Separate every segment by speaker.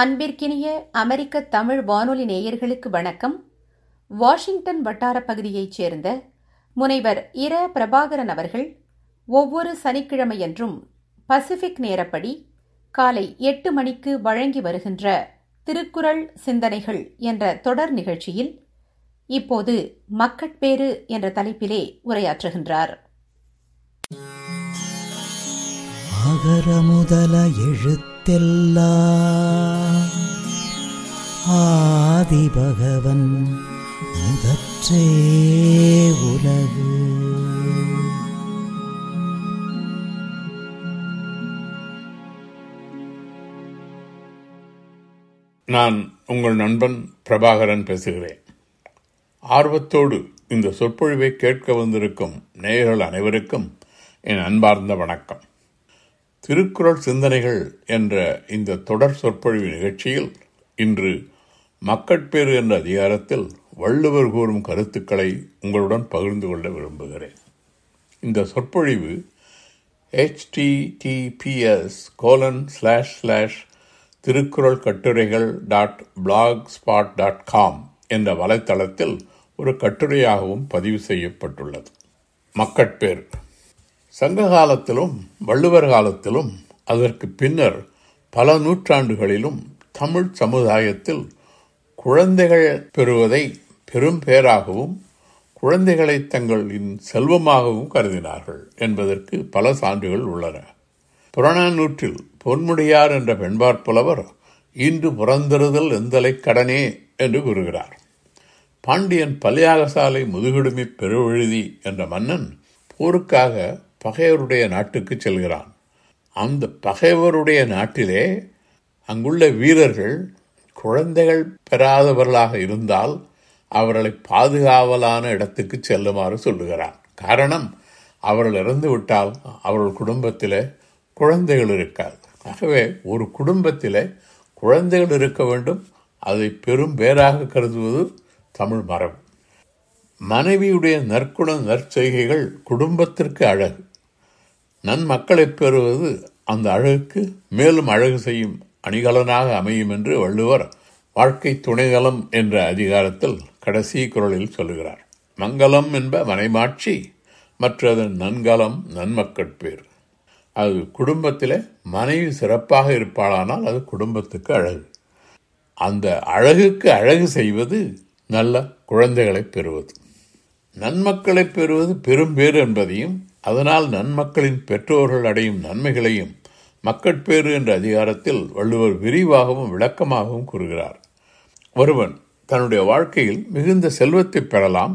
Speaker 1: அன்பிற்கினிய அமெரிக்க தமிழ் வானொலி நேயர்களுக்கு வணக்கம் வாஷிங்டன் வட்டார பகுதியைச் சேர்ந்த முனைவர் இர பிரபாகரன் அவர்கள் ஒவ்வொரு சனிக்கிழமையன்றும் பசிபிக் நேரப்படி காலை எட்டு மணிக்கு வழங்கி வருகின்ற திருக்குறள் சிந்தனைகள் என்ற தொடர் நிகழ்ச்சியில் இப்போது மக்கட்பேறு என்ற தலைப்பிலே உரையாற்றுகின்றாா்
Speaker 2: அகர முதல எழுத்தெல்லா ஆதி பகவன் முதற்றே உலகு
Speaker 3: நான் உங்கள் நண்பன் பிரபாகரன் பேசுகிறேன் ஆர்வத்தோடு இந்த சொற்பொழிவை கேட்க வந்திருக்கும் நேயர்கள் அனைவருக்கும் என் அன்பார்ந்த வணக்கம் திருக்குறள் சிந்தனைகள் என்ற இந்த தொடர் சொற்பொழிவு நிகழ்ச்சியில் இன்று மக்கட்பேறு என்ற அதிகாரத்தில் வள்ளுவர் கூறும் கருத்துக்களை உங்களுடன் பகிர்ந்து கொள்ள விரும்புகிறேன் இந்த சொற்பொழிவு HTTPS colon slash slash Thirukkural கட்டுரைகள் dot blogspot dot com என்ற வலைத்தளத்தில் ஒரு கட்டுரையாகவும் பதிவு செய்யப்பட்டுள்ளது மக்கட்பேர் சங்க காலத்திலும் வள்ளுவர் காலத்திலும் அதற்கு பின்னர் பல நூற்றாண்டுகளிலும் தமிழ் சமுதாயத்தில் குழந்தைகள் பெறுவதை பெரும் பேராகவும் குழந்தைகளை தங்களின் செல்வமாகவும் கருதினார்கள் என்பதற்கு பல சான்றுகள் உள்ளன புறநானூற்றில் பொன்முடியார் என்ற பெண்பாற்புலவர் இன்று புறந்திருதல் எந்தலை கடனே என்று கூறுகிறார் பாண்டியன் பல்யாக சாலை முதுகெடுமை பெருவெழுதி என்ற மன்னன் போருக்காக பகைவருடைய நாட்டுக்கு செல்கிறான் அந்த பகைவருடைய நாட்டிலே அங்குள்ள வீரர்கள் குழந்தைகள் பெறாதவர்களாக இருந்தால் அவர்களை பாதுகாவலான இடத்துக்கு செல்லுமாறு சொல்லுகிறார் காரணம் அவர்கள் இறந்து விட்டால் அவர்கள் குடும்பத்தில் குழந்தைகள் இருக்காது ஆகவே ஒரு குடும்பத்தில் குழந்தைகள் இருக்க வேண்டும் அதை பெரும் பேராக கருதுவது தமிழ் மரபு மனைவியுடைய நற்குண நற்செய்கைகள் குடும்பத்திற்கு அழகு நன்மக்களை பெறுவது அந்த அழகுக்கு மேலும் அழகு செய்யும் அணிகலனாக அமையும் என்று வள்ளுவர் வாழ்க்கை துணைகலம் என்ற அதிகாரத்தில் கடைசி குரலில் சொல்கிறார் மங்கலம் என்ப மனைமாட்சி மற்றது நன்கலம் நன்மக்கட்பேர் அது குடும்பத்தில் மனைவி சிறப்பாக இருப்பாளானால் அது குடும்பத்துக்கு அழகு அந்த அழகுக்கு அழகு செய்வது நல்ல குழந்தைகளை பெறுவது நன்மக்களை பெறுவது பெரும்பேறு என்பதையும் அதனால் நன்மக்களின் பெற்றோர்கள் அடையும் நன்மைகளையும் மக்கட்பேறு என்ற அதிகாரத்தில் வள்ளுவர் விரிவாகவும் விளக்கமாகவும் கூறுகிறார் ஒருவன் தன்னுடைய வாழ்க்கையில் மிகுந்த செல்வத்தை பெறலாம்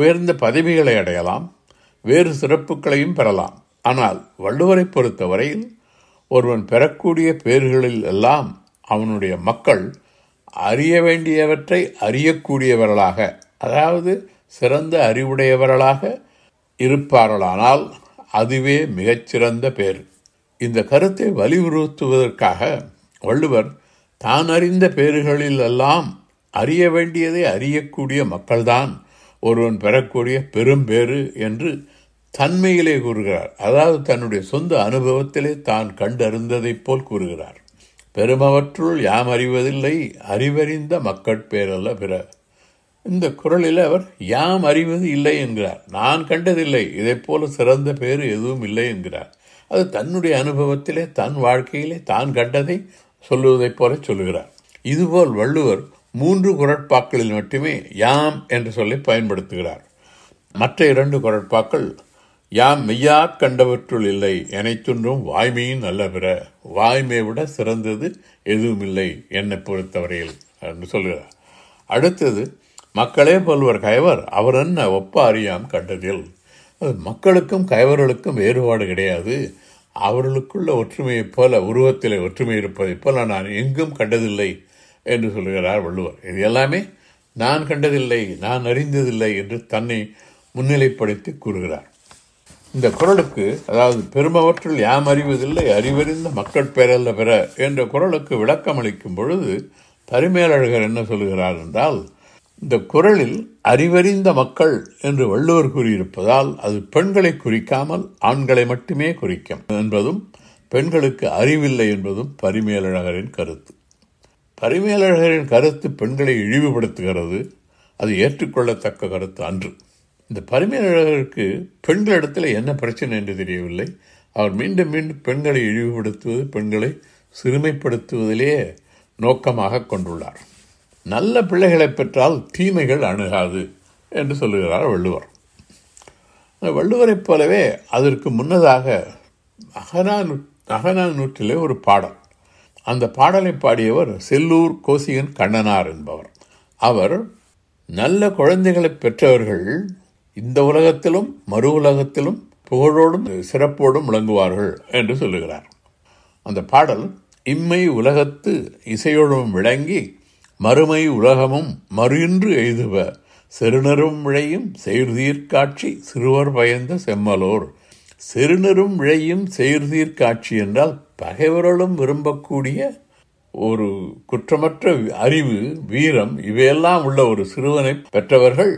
Speaker 3: உயர்ந்த பதவிகளை அடையலாம் வேறு சிறப்புகளையும் பெறலாம் ஆனால் வள்ளுவரை பொறுத்தவரையில் ஒருவன் பெறக்கூடிய பேர்களில் எல்லாம் அவனுடைய மக்கள் அறிய வேண்டியவற்றை அறியக்கூடியவர்களாக அதாவது சிறந்த அறிவுடையவர்களாக இருப்பார்களானால் அதுவே மிகச்சிறந்த பேர் இந்த கருத்தை வலியுறுத்துவதற்காக வள்ளுவர் தான் அறிந்த எல்லாம் அறிய வேண்டியதை அறியக்கூடிய மக்கள்தான் ஒருவன் பெறக்கூடிய பெரும்பேறு என்று தன்மையிலே கூறுகிறார் அதாவது தன்னுடைய சொந்த அனுபவத்திலே தான் கண்டறிந்ததைப் போல் கூறுகிறார் பெருமவற்றுள் யாம் அறிவதில்லை அறிவறிந்த மக்கட்பேரல்ல பிற இந்த குரலில் அவர் யாம் அறிவது இல்லை என்கிறார் நான் கண்டதில்லை போல சிறந்த பேர் எதுவும் இல்லை என்கிறார் அது தன்னுடைய அனுபவத்திலே தன் வாழ்க்கையிலே தான் கண்டதை சொல்லுவதைப் போல சொல்லுகிறார் இதுபோல் வள்ளுவர் மூன்று குரட்பாக்களில் மட்டுமே யாம் என்ற சொல்லை பயன்படுத்துகிறார் மற்ற இரண்டு குரட்பாக்கள் யாம் மெய்யா கண்டவற்றுள் இல்லை எனைத்துன்றும் வாய்மையும் நல்ல பிற வாய்மையை விட சிறந்தது எதுவும் இல்லை என்னை பொறுத்தவரையில் என்று சொல்கிறார் அடுத்தது மக்களே பல்வர் கைவர் அவர் என்ன ஒப்ப அறியாம் கண்டதில் மக்களுக்கும் கைவர்களுக்கும் வேறுபாடு கிடையாது அவர்களுக்குள்ள ஒற்றுமையைப் போல உருவத்தில் ஒற்றுமை இருப்பதை போல நான் எங்கும் கண்டதில்லை என்று சொல்கிறார் வள்ளுவர் இது எல்லாமே நான் கண்டதில்லை நான் அறிந்ததில்லை என்று தன்னை முன்னிலைப்படுத்தி கூறுகிறார் இந்த குரலுக்கு அதாவது பெருமவற்றில் யாம் அறிவதில்லை அறிவறிந்த மக்கள் பெயரல்ல பெற என்ற குரலுக்கு விளக்கம் அளிக்கும் பொழுது பரிமேலழகர் என்ன சொல்கிறார் என்றால் இந்த குரலில் அறிவறிந்த மக்கள் என்று வள்ளுவர் கூறியிருப்பதால் அது பெண்களை குறிக்காமல் ஆண்களை மட்டுமே குறிக்கும் என்பதும் பெண்களுக்கு அறிவில்லை என்பதும் பரிமேலழகரின் கருத்து பரிமேலழகரின் கருத்து பெண்களை இழிவுபடுத்துகிறது அது ஏற்றுக்கொள்ளத்தக்க கருத்து அன்று இந்த பரிமேலழகருக்கு பெண்களிடத்தில் என்ன பிரச்சனை என்று தெரியவில்லை அவர் மீண்டும் மீண்டும் பெண்களை இழிவுபடுத்துவது பெண்களை சிறுமைப்படுத்துவதிலே நோக்கமாக கொண்டுள்ளார் நல்ல பிள்ளைகளை பெற்றால் தீமைகள் அணுகாது என்று சொல்லுகிறார் வள்ளுவர் வள்ளுவரைப் போலவே அதற்கு முன்னதாக அகனா அகனா நூற்றிலே ஒரு பாடல் அந்த பாடலை பாடியவர் செல்லூர் கோசிகன் கண்ணனார் என்பவர் அவர் நல்ல குழந்தைகளை பெற்றவர்கள் இந்த உலகத்திலும் மறு உலகத்திலும் புகழோடும் சிறப்போடும் விளங்குவார்கள் என்று சொல்லுகிறார் அந்த பாடல் இம்மை உலகத்து இசையோடும் விளங்கி மறுமை உலகமும் மறுயின்று எய்துவ செருணரும் விழையும் செயற்தீர்க்காட்சி சிறுவர் பயந்த செம்மலோர் செருணரும் விழையும் செயற்தீர்க்காட்சி என்றால் பகைவர்களும் விரும்பக்கூடிய ஒரு குற்றமற்ற அறிவு வீரம் இவையெல்லாம் உள்ள ஒரு சிறுவனை பெற்றவர்கள்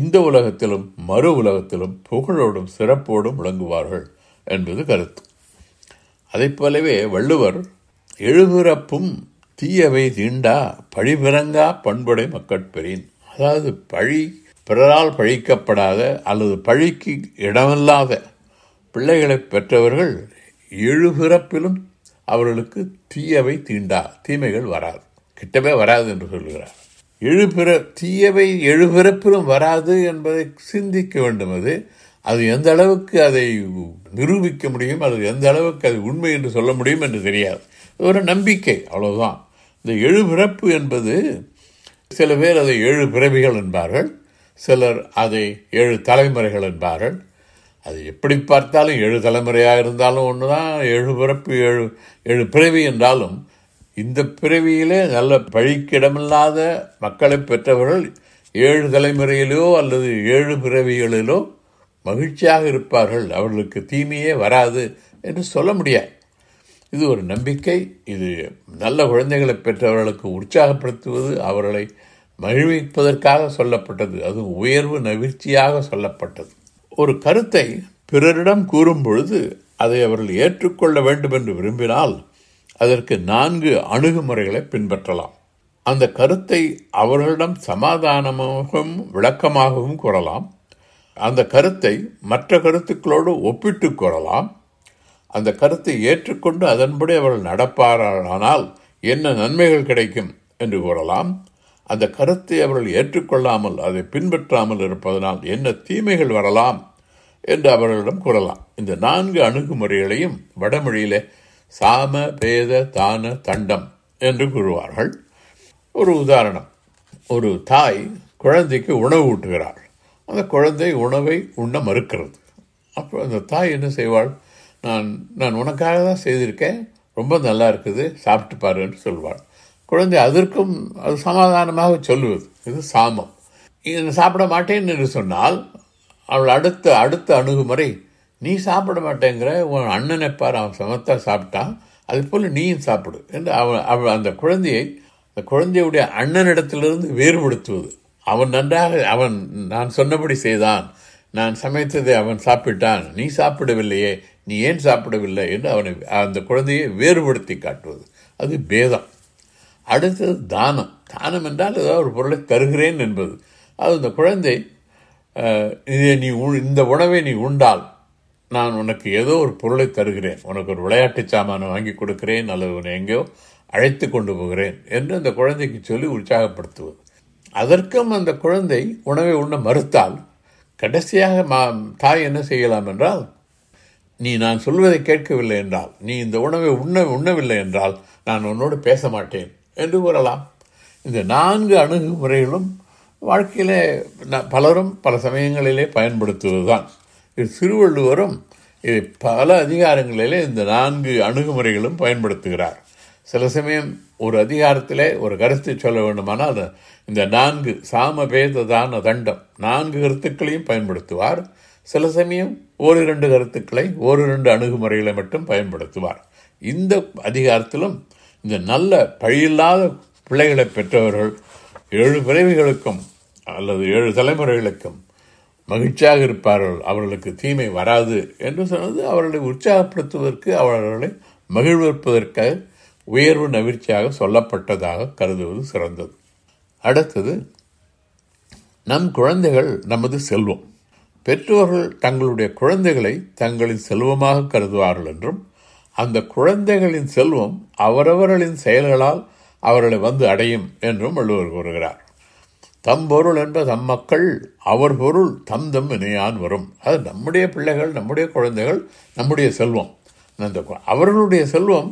Speaker 3: இந்த உலகத்திலும் மறு உலகத்திலும் புகழோடும் சிறப்போடும் விளங்குவார்கள் என்பது கருத்து அதைப் போலவே வள்ளுவர் எழுபிறப்பும் தீயவை தீண்டா பழிபிறங்கா பண்புடை மக்கட்பெறின் அதாவது பழி பிறரால் பழிக்கப்படாத அல்லது பழிக்கு இடமில்லாத பிள்ளைகளை பெற்றவர்கள் எழுபிறப்பிலும் அவர்களுக்கு தீயவை தீண்டா தீமைகள் வராது கிட்டவே வராது என்று சொல்கிறார் எழுபிற தீயவை எழுபிறப்பிலும் வராது என்பதை சிந்திக்க வேண்டும் அது அது எந்த அளவுக்கு அதை நிரூபிக்க முடியும் அல்லது எந்த அளவுக்கு அது உண்மை என்று சொல்ல முடியும் என்று தெரியாது ஒரு நம்பிக்கை அவ்வளோதான் இந்த எழுபிறப்பு என்பது சில பேர் அதை ஏழு பிறவிகள் என்பார்கள் சிலர் அதை ஏழு தலைமுறைகள் என்பார்கள் அது எப்படி பார்த்தாலும் ஏழு தலைமுறையாக இருந்தாலும் ஒன்று தான் ஏழு பிறப்பு ஏழு ஏழு பிறவி என்றாலும் இந்த பிறவியிலே நல்ல பழிக்கிடமில்லாத மக்களை பெற்றவர்கள் ஏழு தலைமுறையிலோ அல்லது ஏழு பிறவிகளிலோ மகிழ்ச்சியாக இருப்பார்கள் அவர்களுக்கு தீமையே வராது என்று சொல்ல முடியாது இது ஒரு நம்பிக்கை இது நல்ல குழந்தைகளை பெற்றவர்களுக்கு உற்சாகப்படுத்துவது அவர்களை மகிழ்விப்பதற்காக சொல்லப்பட்டது அது உயர்வு நவிழ்ச்சியாக சொல்லப்பட்டது ஒரு கருத்தை பிறரிடம் கூறும் பொழுது அதை அவர்கள் ஏற்றுக்கொள்ள வேண்டும் என்று விரும்பினால் அதற்கு நான்கு அணுகுமுறைகளை பின்பற்றலாம் அந்த கருத்தை அவர்களிடம் சமாதானமாகவும் விளக்கமாகவும் கூறலாம் அந்த கருத்தை மற்ற கருத்துக்களோடு ஒப்பிட்டு கூறலாம் அந்த கருத்தை ஏற்றுக்கொண்டு அதன்படி அவர்கள் நடப்பாரானால் என்ன நன்மைகள் கிடைக்கும் என்று கூறலாம் அந்த கருத்தை அவர்கள் ஏற்றுக்கொள்ளாமல் அதை பின்பற்றாமல் இருப்பதனால் என்ன தீமைகள் வரலாம் என்று அவர்களிடம் கூறலாம் இந்த நான்கு அணுகுமுறைகளையும் வடமொழியிலே சாம பேத தான தண்டம் என்று கூறுவார்கள் ஒரு உதாரணம் ஒரு தாய் குழந்தைக்கு உணவு ஊட்டுகிறாள் அந்த குழந்தை உணவை உண்ண மறுக்கிறது அப்போ அந்த தாய் என்ன செய்வாள் நான் நான் உனக்காக தான் செய்திருக்கேன் ரொம்ப நல்லா இருக்குது சாப்பிட்டு பாருன்னு சொல்வாள் குழந்தை அதற்கும் அது சமாதானமாக சொல்லுவது இது சாமம் இதை சாப்பிட மாட்டேன்னு என்று சொன்னால் அவள் அடுத்த அடுத்த அணுகுமுறை நீ சாப்பிட மாட்டேங்கிற உன் அண்ணனை பார் அவன் சமத்தா சாப்பிட்டான் அது போல் நீயும் சாப்பிடு என்று அவன் அவள் அந்த குழந்தையை அந்த குழந்தையுடைய அண்ணனிடத்திலிருந்து வேறுபடுத்துவது அவன் நன்றாக அவன் நான் சொன்னபடி செய்தான் நான் சமைத்ததை அவன் சாப்பிட்டான் நீ சாப்பிடவில்லையே நீ ஏன் சாப்பிடவில்லை என்று அவனை அந்த குழந்தையை வேறுபடுத்தி காட்டுவது அது பேதம் அடுத்தது தானம் தானம் என்றால் ஏதாவது ஒரு பொருளை தருகிறேன் என்பது அது அந்த குழந்தை இதை நீ இந்த உணவை நீ உண்டால் நான் உனக்கு ஏதோ ஒரு பொருளை தருகிறேன் உனக்கு ஒரு விளையாட்டு சாமானை வாங்கி கொடுக்கிறேன் அல்லது உன்னை எங்கேயோ அழைத்து கொண்டு போகிறேன் என்று அந்த குழந்தைக்கு சொல்லி உற்சாகப்படுத்துவது அதற்கும் அந்த குழந்தை உணவை உண்ண மறுத்தால் கடைசியாக மா தாய் என்ன செய்யலாம் என்றால் நீ நான் சொல்வதை கேட்கவில்லை என்றால் நீ இந்த உணவை உண்ண உண்ணவில்லை என்றால் நான் உன்னோடு பேச மாட்டேன் என்று கூறலாம் இந்த நான்கு அணுகுமுறைகளும் வாழ்க்கையிலே பலரும் பல சமயங்களிலே பயன்படுத்துவது தான் இது திருவள்ளுவரும் இதை பல அதிகாரங்களிலே இந்த நான்கு அணுகுமுறைகளும் பயன்படுத்துகிறார் சில சமயம் ஒரு அதிகாரத்திலே ஒரு கருத்தை சொல்ல வேண்டுமானால் இந்த நான்கு சாமபேததான தண்டம் நான்கு கருத்துக்களையும் பயன்படுத்துவார் சில சமயம் ஒரு இரண்டு கருத்துக்களை ஒரு இரண்டு அணுகுமுறைகளை மட்டும் பயன்படுத்துவார் இந்த அதிகாரத்திலும் இந்த நல்ல பழியில்லாத பிள்ளைகளை பெற்றவர்கள் ஏழு பிறவிகளுக்கும் அல்லது ஏழு தலைமுறைகளுக்கும் மகிழ்ச்சியாக இருப்பார்கள் அவர்களுக்கு தீமை வராது என்று சொன்னது அவர்களை உற்சாகப்படுத்துவதற்கு அவர்களை மகிழ்விப்பதற்காக உயர்வு நவிழ்ச்சியாக சொல்லப்பட்டதாக கருதுவது சிறந்தது அடுத்தது நம் குழந்தைகள் நமது செல்வம் பெற்றோர்கள் தங்களுடைய குழந்தைகளை தங்களின் செல்வமாக கருதுவார்கள் என்றும் அந்த குழந்தைகளின் செல்வம் அவரவர்களின் செயல்களால் அவர்களை வந்து அடையும் என்றும் வள்ளுவர் கூறுகிறார் தம் பொருள் என்ப தம் மக்கள் அவர் பொருள் தம் தம் இணையான் வரும் அது நம்முடைய பிள்ளைகள் நம்முடைய குழந்தைகள் நம்முடைய செல்வம் அந்த அவர்களுடைய செல்வம்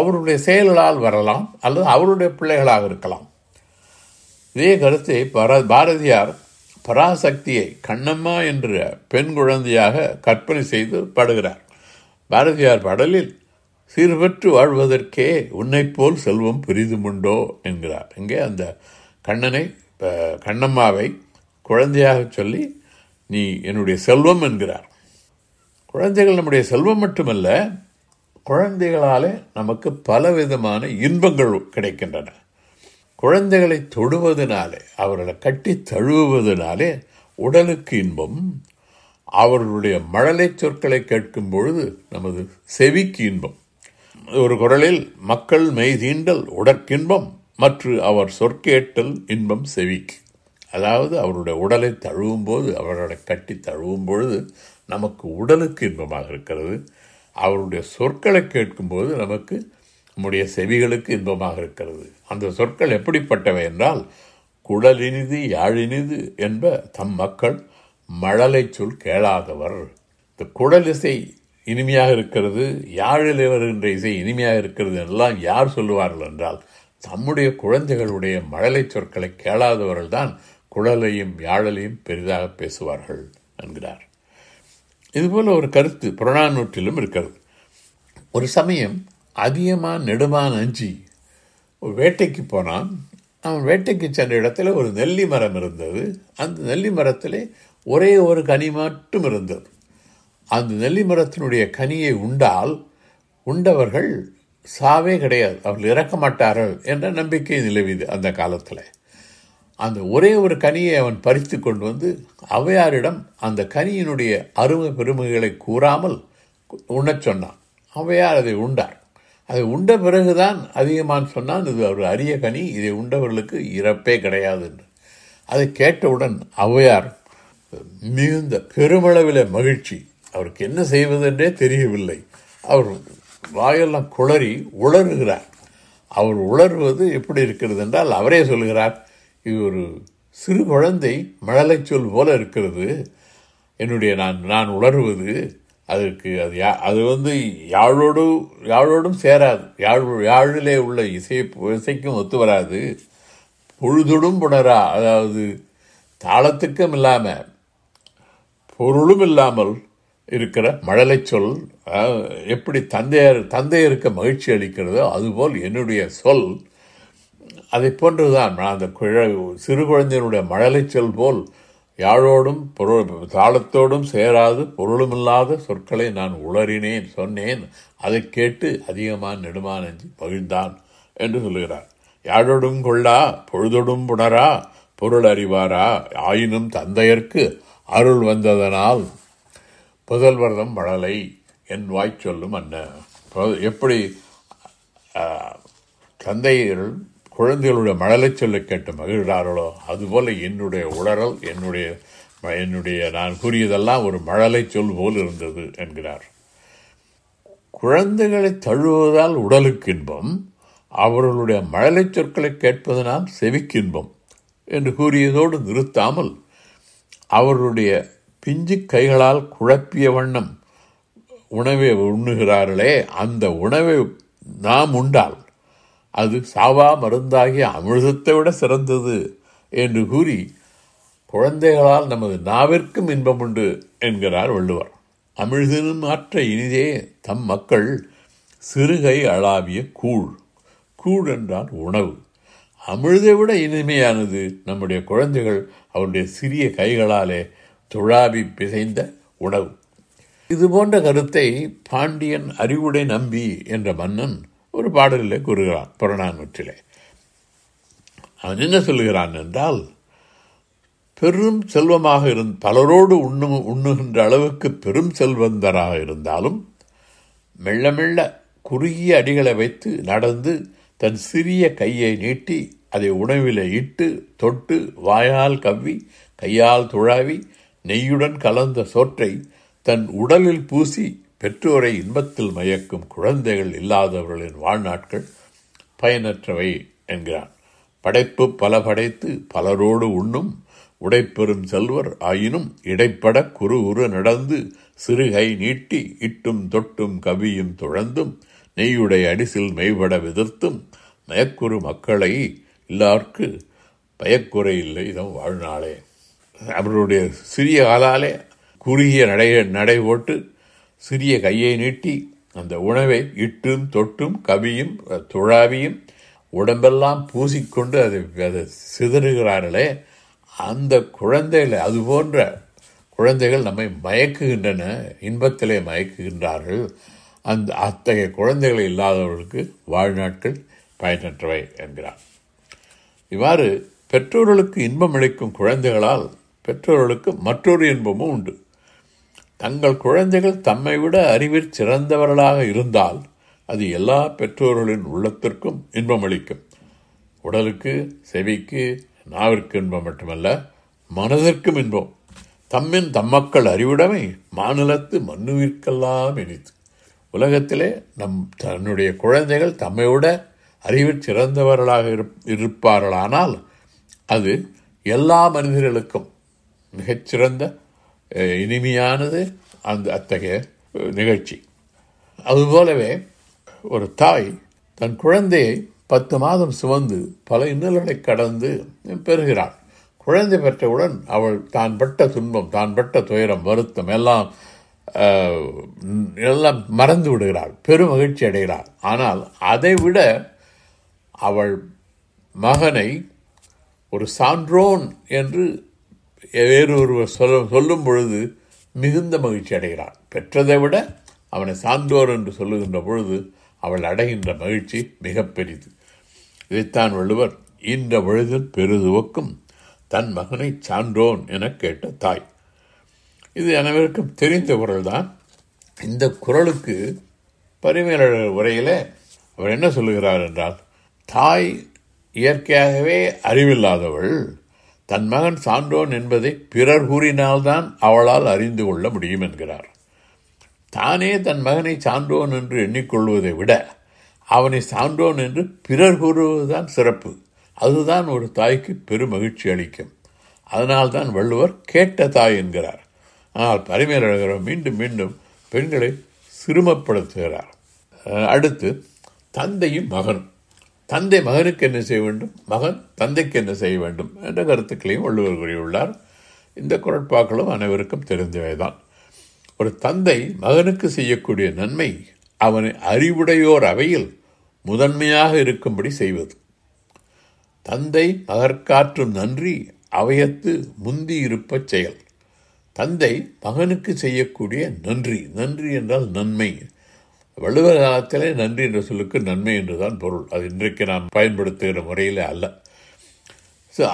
Speaker 3: அவருடைய செயல்களால் வரலாம் அல்லது அவருடைய பிள்ளைகளாக இருக்கலாம் இதே கருத்தை பாரதியார் பராசக்தியை கண்ணம்மா என்ற பெண் குழந்தையாக கற்பனை செய்து பாடுகிறார் பாரதியார் பாடலில் சீர்பற்று வாழ்வதற்கே போல் செல்வம் உண்டோ என்கிறார் இங்கே அந்த கண்ணனை கண்ணம்மாவை குழந்தையாக சொல்லி நீ என்னுடைய செல்வம் என்கிறார் குழந்தைகள் நம்முடைய செல்வம் மட்டுமல்ல குழந்தைகளாலே நமக்கு பலவிதமான இன்பங்கள் கிடைக்கின்றன குழந்தைகளை தொடுவதனாலே அவர்களை கட்டி தழுவுவதனாலே உடலுக்கு இன்பம் அவர்களுடைய மழலை சொற்களை கேட்கும் பொழுது நமது செவிக்கு இன்பம் ஒரு குரலில் மக்கள் மெய்தீண்டல் உடற்கின்பம் மற்றும் அவர் சொற்கேட்டல் இன்பம் செவிக்கு அதாவது அவருடைய உடலை தழுவும் போது அவர்களை கட்டி தழுவும் பொழுது நமக்கு உடலுக்கு இன்பமாக இருக்கிறது அவருடைய சொற்களை கேட்கும்போது நமக்கு நம்முடைய செவிகளுக்கு இன்பமாக இருக்கிறது அந்த சொற்கள் எப்படிப்பட்டவை என்றால் குழலினிது யாழினிது என்ப தம் மக்கள் மழலை சொல் கேளாதவர் இந்த குழல் இசை இனிமையாக இருக்கிறது யாழில் வருகின்ற இசை இனிமையாக இருக்கிறது எல்லாம் யார் சொல்லுவார்கள் என்றால் தம்முடைய குழந்தைகளுடைய மழலை சொற்களை கேளாதவர்கள்தான் குழலையும் யாழலையும் பெரிதாக பேசுவார்கள் என்கிறார் இதுபோல் ஒரு கருத்து புறநானூற்றிலும் இருக்கிறது ஒரு சமயம் அதிகமாக நெடுமான் அஞ்சி வேட்டைக்கு போனான் அவன் வேட்டைக்கு சென்ற இடத்துல ஒரு நெல்லி மரம் இருந்தது அந்த நெல்லி மரத்தில் ஒரே ஒரு கனி மட்டும் இருந்தது அந்த நெல்லி மரத்தினுடைய கனியை உண்டால் உண்டவர்கள் சாவே கிடையாது அவர்கள் இறக்க மாட்டார்கள் என்ற நம்பிக்கை நிலவிது அந்த காலத்தில் அந்த ஒரே ஒரு கனியை அவன் பறித்து கொண்டு வந்து அவையாரிடம் அந்த கனியினுடைய அருமை பெருமைகளை கூறாமல் உண்ணச் சொன்னான் அவையார் அதை உண்டார் அதை உண்ட பிறகுதான் அதிகமான்னு சொன்னால் இது ஒரு அரிய கனி இதை உண்டவர்களுக்கு இறப்பே கிடையாது என்று அதை கேட்டவுடன் அவையார் மிகுந்த பெருமளவில் மகிழ்ச்சி அவருக்கு என்ன செய்வதென்றே தெரியவில்லை அவர் வாயெல்லாம் குளறி உளறுகிறார் அவர் உளறுவது எப்படி இருக்கிறது என்றால் அவரே சொல்கிறார் இது ஒரு சிறு குழந்தை மழலைச்சொல் போல இருக்கிறது என்னுடைய நான் நான் உளறுவது அதற்கு அது யா அது வந்து யாழோடு யாழோடும் சேராது யாழ் யாழிலே உள்ள இசை இசைக்கும் ஒத்து வராது பொழுதொடும் புணரா அதாவது தாளத்துக்கும் இல்லாமல் பொருளும் இல்லாமல் இருக்கிற மழலை சொல் எப்படி தந்தையர் தந்தையருக்கு மகிழ்ச்சி அளிக்கிறதோ அதுபோல் என்னுடைய சொல் அதை போன்றுதான் நான் அந்த குழ சிறு குழந்தையினுடைய மழலை சொல் போல் யாழோடும் பொருள் தாளத்தோடும் சேராது பொருளுமில்லாத சொற்களை நான் உளறினேன் சொன்னேன் அதை கேட்டு அதிகமான் நெடுமானஞ்சி பகிழ்ந்தான் என்று சொல்லுகிறார் யாழோடும் கொள்ளா பொழுதொடும் புணரா பொருள் அறிவாரா ஆயினும் தந்தையர்க்கு அருள் வந்ததனால் புதல்வர்தம் வளலை என் வாய் சொல்லும் அண்ணன் எப்படி தந்தையர்கள் குழந்தைகளுடைய மழலை சொல்ல கேட்டு மகிழ்கிறார்களோ அதுபோல் என்னுடைய உளறல் என்னுடைய என்னுடைய நான் கூறியதெல்லாம் ஒரு மழலை சொல் போல் இருந்தது என்கிறார் குழந்தைகளை தழுவதால் உடலுக்கு இன்பம் அவர்களுடைய மழலை சொற்களை கேட்பதனால் செவிக்கின்பம் என்று கூறியதோடு நிறுத்தாமல் அவர்களுடைய பிஞ்சு கைகளால் குழப்பிய வண்ணம் உணவை உண்ணுகிறார்களே அந்த உணவை நாம் உண்டால் அது சாவா மருந்தாகிய அமிர்தத்தை விட சிறந்தது என்று கூறி குழந்தைகளால் நமது நாவிற்கும் இன்பம் உண்டு என்கிறார் வள்ளுவர் அமிழ்தினும் மாற்ற இனிதே தம் மக்கள் சிறுகை அளாவிய கூழ் கூழ் என்றால் உணவு அமிழ்தை விட இனிமையானது நம்முடைய குழந்தைகள் அவருடைய சிறிய கைகளாலே துழாவி பிசைந்த உணவு இது போன்ற கருத்தை பாண்டியன் அறிவுடை நம்பி என்ற மன்னன் ஒரு பாடலில் கூறுகிறான் புறநானூற்றிலே அவன் என்ன சொல்லுகிறான் என்றால் பெரும் செல்வமாக இருந் பலரோடு உண்ணு உண்ணுகின்ற அளவுக்கு பெரும் செல்வந்தராக இருந்தாலும் மெல்ல மெல்ல குறுகிய அடிகளை வைத்து நடந்து தன் சிறிய கையை நீட்டி அதை உணவில் இட்டு தொட்டு வாயால் கவ்வி கையால் துழாவி நெய்யுடன் கலந்த சோற்றை தன் உடலில் பூசி பெற்றோரை இன்பத்தில் மயக்கும் குழந்தைகள் இல்லாதவர்களின் வாழ்நாட்கள் பயனற்றவை என்கிறான் படைப்பு பல படைத்து பலரோடு உண்ணும் உடைப்பெறும் செல்வர் ஆயினும் இடைப்பட குறு உரு நடந்து சிறுகை நீட்டி இட்டும் தொட்டும் கவியும் துழந்தும் நெய்யுடைய அடிசில் மெய்பட விதிர்த்தும் மயக்குறு மக்களை எல்லாருக்கு பயக்குறை இல்லை இதம் வாழ்நாளே அவருடைய சிறிய காலாலே குறுகிய நடை நடை போட்டு சிறிய கையை நீட்டி அந்த உணவை இட்டும் தொட்டும் கவியும் துழாவியும் உடம்பெல்லாம் பூசிக்கொண்டு அது அதை சிதறுகிறார்களே அந்த குழந்தைகள் போன்ற குழந்தைகள் நம்மை மயக்குகின்றன இன்பத்திலே மயக்குகின்றார்கள் அந்த அத்தகைய குழந்தைகள் இல்லாதவர்களுக்கு வாழ்நாட்கள் பயனற்றவை என்கிறார் இவ்வாறு பெற்றோர்களுக்கு இன்பம் அளிக்கும் குழந்தைகளால் பெற்றோர்களுக்கு மற்றொரு இன்பமும் உண்டு தங்கள் குழந்தைகள் தம்மை விட அறிவில் சிறந்தவர்களாக இருந்தால் அது எல்லா பெற்றோர்களின் உள்ளத்திற்கும் இன்பம் அளிக்கும் உடலுக்கு செவிக்கு நாவிற்கு இன்பம் மட்டுமல்ல மனதிற்கும் இன்பம் தம்மின் தம்மக்கள் அறிவுடைமை மாநிலத்து மண்ணுவிற்கெல்லாம் இனித்து உலகத்திலே நம் தன்னுடைய குழந்தைகள் தம்மை விட அறிவில் சிறந்தவர்களாக இருப்பார்களானால் அது எல்லா மனிதர்களுக்கும் மிகச்சிறந்த இனிமையானது அந்த அத்தகைய நிகழ்ச்சி அதுபோலவே ஒரு தாய் தன் குழந்தையை பத்து மாதம் சுமந்து பல இன்னல்களை கடந்து பெறுகிறாள் குழந்தை பெற்றவுடன் அவள் தான் பட்ட துன்பம் தான் பட்ட துயரம் வருத்தம் எல்லாம் எல்லாம் மறந்து விடுகிறாள் பெரும் மகிழ்ச்சி அடைகிறாள் ஆனால் அதை விட அவள் மகனை ஒரு சான்றோன் என்று வேறு ஒருவர் சொல்ல சொல்லும் பொழுது மிகுந்த மகிழ்ச்சி அடைகிறான் பெற்றதை விட அவனை சான்றோர் என்று சொல்லுகின்ற பொழுது அவள் அடைகின்ற மகிழ்ச்சி மிக பெரிது இதைத்தான் வள்ளுவர் ஈன்ற பொழுதில் பெருதுவக்கும் தன் மகனை சான்றோன் என கேட்ட தாய் இது அனைவருக்கும் தெரிந்த குரல் தான் இந்த குரலுக்கு பரிமையாளர் உரையில் அவர் என்ன சொல்லுகிறார் என்றால் தாய் இயற்கையாகவே அறிவில்லாதவள் தன் மகன் சான்றோன் என்பதை பிறர் கூறினால்தான் அவளால் அறிந்து கொள்ள முடியும் என்கிறார் தானே தன் மகனை சான்றோன் என்று எண்ணிக்கொள்வதை விட அவனை சான்றோன் என்று பிறர் கூறுவதுதான் சிறப்பு அதுதான் ஒரு தாய்க்கு பெருமகிழ்ச்சி மகிழ்ச்சி அளிக்கும் அதனால்தான் வள்ளுவர் கேட்ட தாய் என்கிறார் ஆனால் பரிமையழகர் மீண்டும் மீண்டும் பெண்களை சிறுமப்படுத்துகிறார் அடுத்து தந்தையும் மகனும் தந்தை மகனுக்கு என்ன செய்ய வேண்டும் மகன் தந்தைக்கு என்ன செய்ய வேண்டும் என்ற கருத்துக்களையும் வள்ளுவர் கூறியுள்ளார் இந்த குரட்பாக்களும் அனைவருக்கும் தெரிந்தவைதான் ஒரு தந்தை மகனுக்கு செய்யக்கூடிய நன்மை அவனை அறிவுடையோர் அவையில் முதன்மையாக இருக்கும்படி செய்வது தந்தை மகற்காற்றும் நன்றி அவையத்து முந்தி இருப்ப செயல் தந்தை மகனுக்கு செய்யக்கூடிய நன்றி நன்றி என்றால் நன்மை வள்ளுவர் காலத்திலே நன்றி என்ற சொல்லுக்கு நன்மை என்றுதான் பொருள் அது இன்றைக்கு நாம் பயன்படுத்துகிற முறையில் அல்ல ஸோ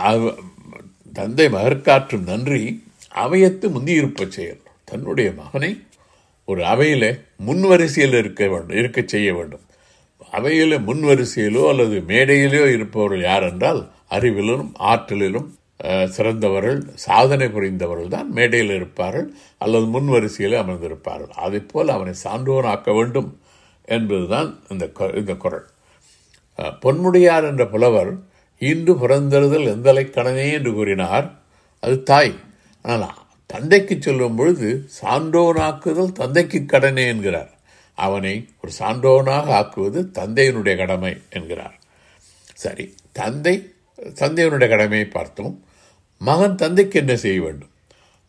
Speaker 3: தந்தை மகற்காற்றும் நன்றி அவையத்து முந்தியிருப்ப செயல் தன்னுடைய மகனை ஒரு அவையில் முன்வரிசையில் இருக்க வேண்டும் இருக்க செய்ய வேண்டும் அவையில் முன்வரிசையிலோ அல்லது மேடையிலோ இருப்பவர்கள் யார் என்றால் அறிவிலும் ஆற்றலிலும் சிறந்தவர்கள் சாதனை புரிந்தவர்கள் தான் மேடையில் இருப்பார்கள் அல்லது முன் வரிசையில் அமர்ந்திருப்பார்கள் அதை போல் அவனை சான்றோன் ஆக்க வேண்டும் என்பதுதான் இந்த இந்த குரல் பொன்முடியார் என்ற புலவர் இன்று பிறந்தறுதல் எந்தலை கடனே என்று கூறினார் அது தாய் ஆனால் தந்தைக்கு சொல்லும் பொழுது சான்றோனாக்குதல் தந்தைக்கு கடனே என்கிறார் அவனை ஒரு சான்றோனாக ஆக்குவது தந்தையினுடைய கடமை என்கிறார் சரி தந்தை தந்தையினுடைய கடமையை பார்த்தோம் மகன் தந்தைக்கு என்ன செய்ய வேண்டும்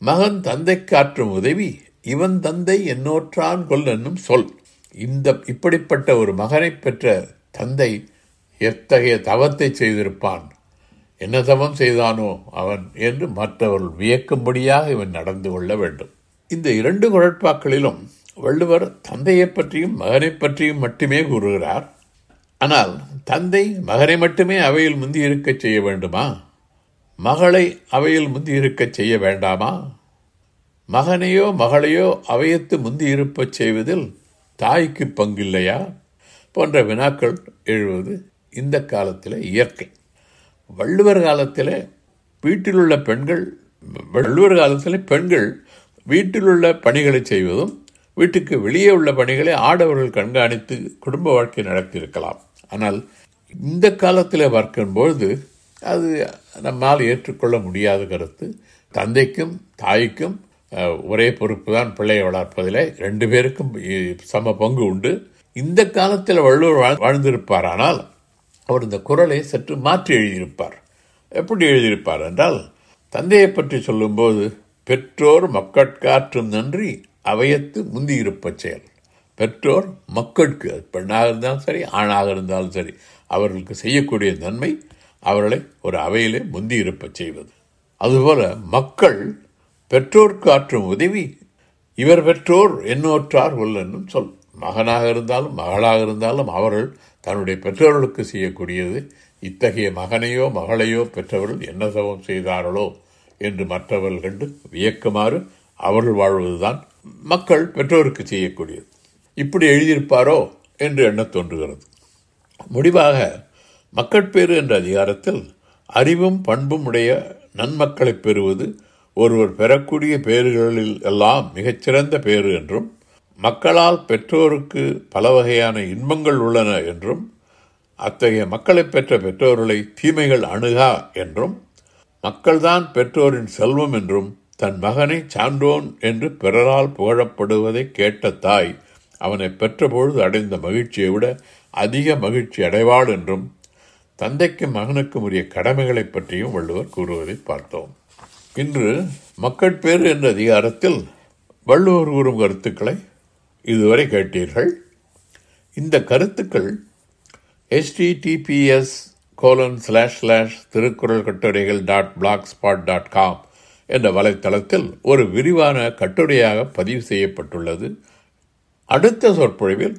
Speaker 3: மகன் தந்தைக்கு ஆற்றும் உதவி இவன் தந்தை என்னோற்றான் கொல் என்னும் சொல் இந்த இப்படிப்பட்ட ஒரு மகனை பெற்ற தந்தை எத்தகைய தவத்தை செய்திருப்பான் என்ன தவம் செய்தானோ அவன் என்று மற்றவர்கள் வியக்கும்படியாக இவன் நடந்து கொள்ள வேண்டும் இந்த இரண்டு குழப்பாக்களிலும் வள்ளுவர் தந்தையை பற்றியும் மகனை பற்றியும் மட்டுமே கூறுகிறார் ஆனால் தந்தை மகனை மட்டுமே அவையில் முந்தி இருக்கச் செய்ய வேண்டுமா மகளை அவையில் முந்தியிருக்கச் செய்ய வேண்டாமா மகனையோ மகளையோ அவையத்து முந்தியிருப்பச் செய்வதில் தாய்க்கு பங்கில்லையா போன்ற வினாக்கள் எழுவது இந்த காலத்தில் இயற்கை வள்ளுவர் காலத்தில் வீட்டிலுள்ள பெண்கள் வள்ளுவர் காலத்தில் பெண்கள் வீட்டிலுள்ள பணிகளை செய்வதும் வீட்டுக்கு வெளியே உள்ள பணிகளை ஆடவர்கள் கண்காணித்து குடும்ப வாழ்க்கை நடத்தியிருக்கலாம் ஆனால் இந்த காலத்தில் பார்க்கும்பொழுது அது நம்மால் ஏற்றுக்கொள்ள முடியாத கருத்து தந்தைக்கும் தாய்க்கும் ஒரே பொறுப்பு தான் பிள்ளையை வளர்ப்பதில் ரெண்டு பேருக்கும் சம பங்கு உண்டு இந்த காலத்தில் வள்ளுவர் வாழ்ந்திருப்பார் ஆனால் அவர் இந்த குரலை சற்று மாற்றி எழுதியிருப்பார் எப்படி எழுதியிருப்பார் என்றால் தந்தையை பற்றி சொல்லும்போது பெற்றோர் மக்கட்காற்றும் நன்றி அவையத்து முந்தியிருப்ப செயல் பெற்றோர் மக்களுக்கு பெண்ணாக இருந்தாலும் சரி ஆணாக இருந்தாலும் சரி அவர்களுக்கு செய்யக்கூடிய நன்மை அவர்களை ஒரு அவையிலே முந்தியிருப்ப செய்வது அதுபோல மக்கள் பெற்றோர்க்கு ஆற்றும் உதவி இவர் பெற்றோர் என்னோற்றார் உள்ளன்னும் சொல் மகனாக இருந்தாலும் மகளாக இருந்தாலும் அவர்கள் தன்னுடைய பெற்றோர்களுக்கு செய்யக்கூடியது இத்தகைய மகனையோ மகளையோ பெற்றவர்கள் என்ன சமம் செய்தார்களோ என்று மற்றவர்கள் கண்டு வியக்குமாறு அவர்கள் வாழ்வதுதான் மக்கள் பெற்றோருக்கு செய்யக்கூடியது இப்படி எழுதியிருப்பாரோ என்று எண்ண தோன்றுகிறது முடிவாக மக்கட்பேறு என்ற அதிகாரத்தில் அறிவும் பண்பும் உடைய நன்மக்களை பெறுவது ஒருவர் பெறக்கூடிய பேறுகளில் எல்லாம் மிகச்சிறந்த பேறு என்றும் மக்களால் பெற்றோருக்கு பல வகையான இன்பங்கள் உள்ளன என்றும் அத்தகைய மக்களை பெற்ற பெற்றோர்களை தீமைகள் அணுகா என்றும் மக்கள்தான் பெற்றோரின் செல்வம் என்றும் தன் மகனை சான்றோன் என்று பிறரால் புகழப்படுவதை கேட்ட தாய் அவனை பெற்றபொழுது அடைந்த மகிழ்ச்சியை விட அதிக மகிழ்ச்சி அடைவாள் என்றும் தந்தைக்கும் மகனுக்கும் உரிய கடமைகளை பற்றியும் வள்ளுவர் கூறுவதை பார்த்தோம் இன்று மக்கட்பேறு என்ற அதிகாரத்தில் வள்ளுவர் கூறும் கருத்துக்களை இதுவரை கேட்டீர்கள் இந்த கருத்துக்கள் HTTPS colon slash slash Thirukkural கட்டுரைகள் dot blogspot dot com என்ற வலைத்தளத்தில் ஒரு விரிவான கட்டுரையாக பதிவு செய்யப்பட்டுள்ளது அடுத்த சொற்பொழிவில்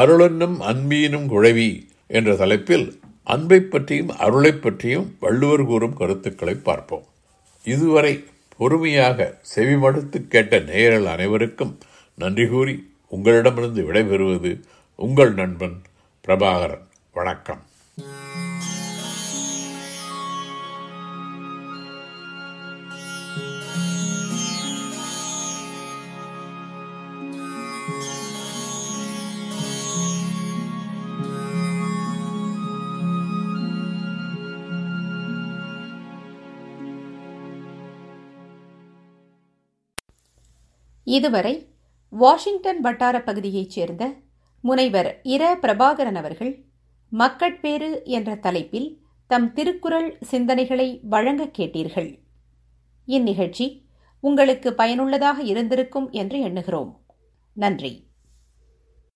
Speaker 3: அருளன்னும் அன்பீனும் குழவி என்ற தலைப்பில் அன்பை பற்றியும் அருளை பற்றியும் வள்ளுவர் கூறும் கருத்துக்களை பார்ப்போம் இதுவரை பொறுமையாக செவிமடுத்து கேட்ட நேயர்கள் அனைவருக்கும் நன்றி கூறி உங்களிடமிருந்து விடைபெறுவது உங்கள் நண்பன் பிரபாகரன் வணக்கம்
Speaker 1: இதுவரை வாஷிங்டன் வட்டார பகுதியைச் சேர்ந்த முனைவர் இர பிரபாகரன் அவர்கள் மக்கட்பேறு என்ற தலைப்பில் தம் திருக்குறள் சிந்தனைகளை வழங்க கேட்டீர்கள் இந்நிகழ்ச்சி உங்களுக்கு பயனுள்ளதாக இருந்திருக்கும் என்று எண்ணுகிறோம் நன்றி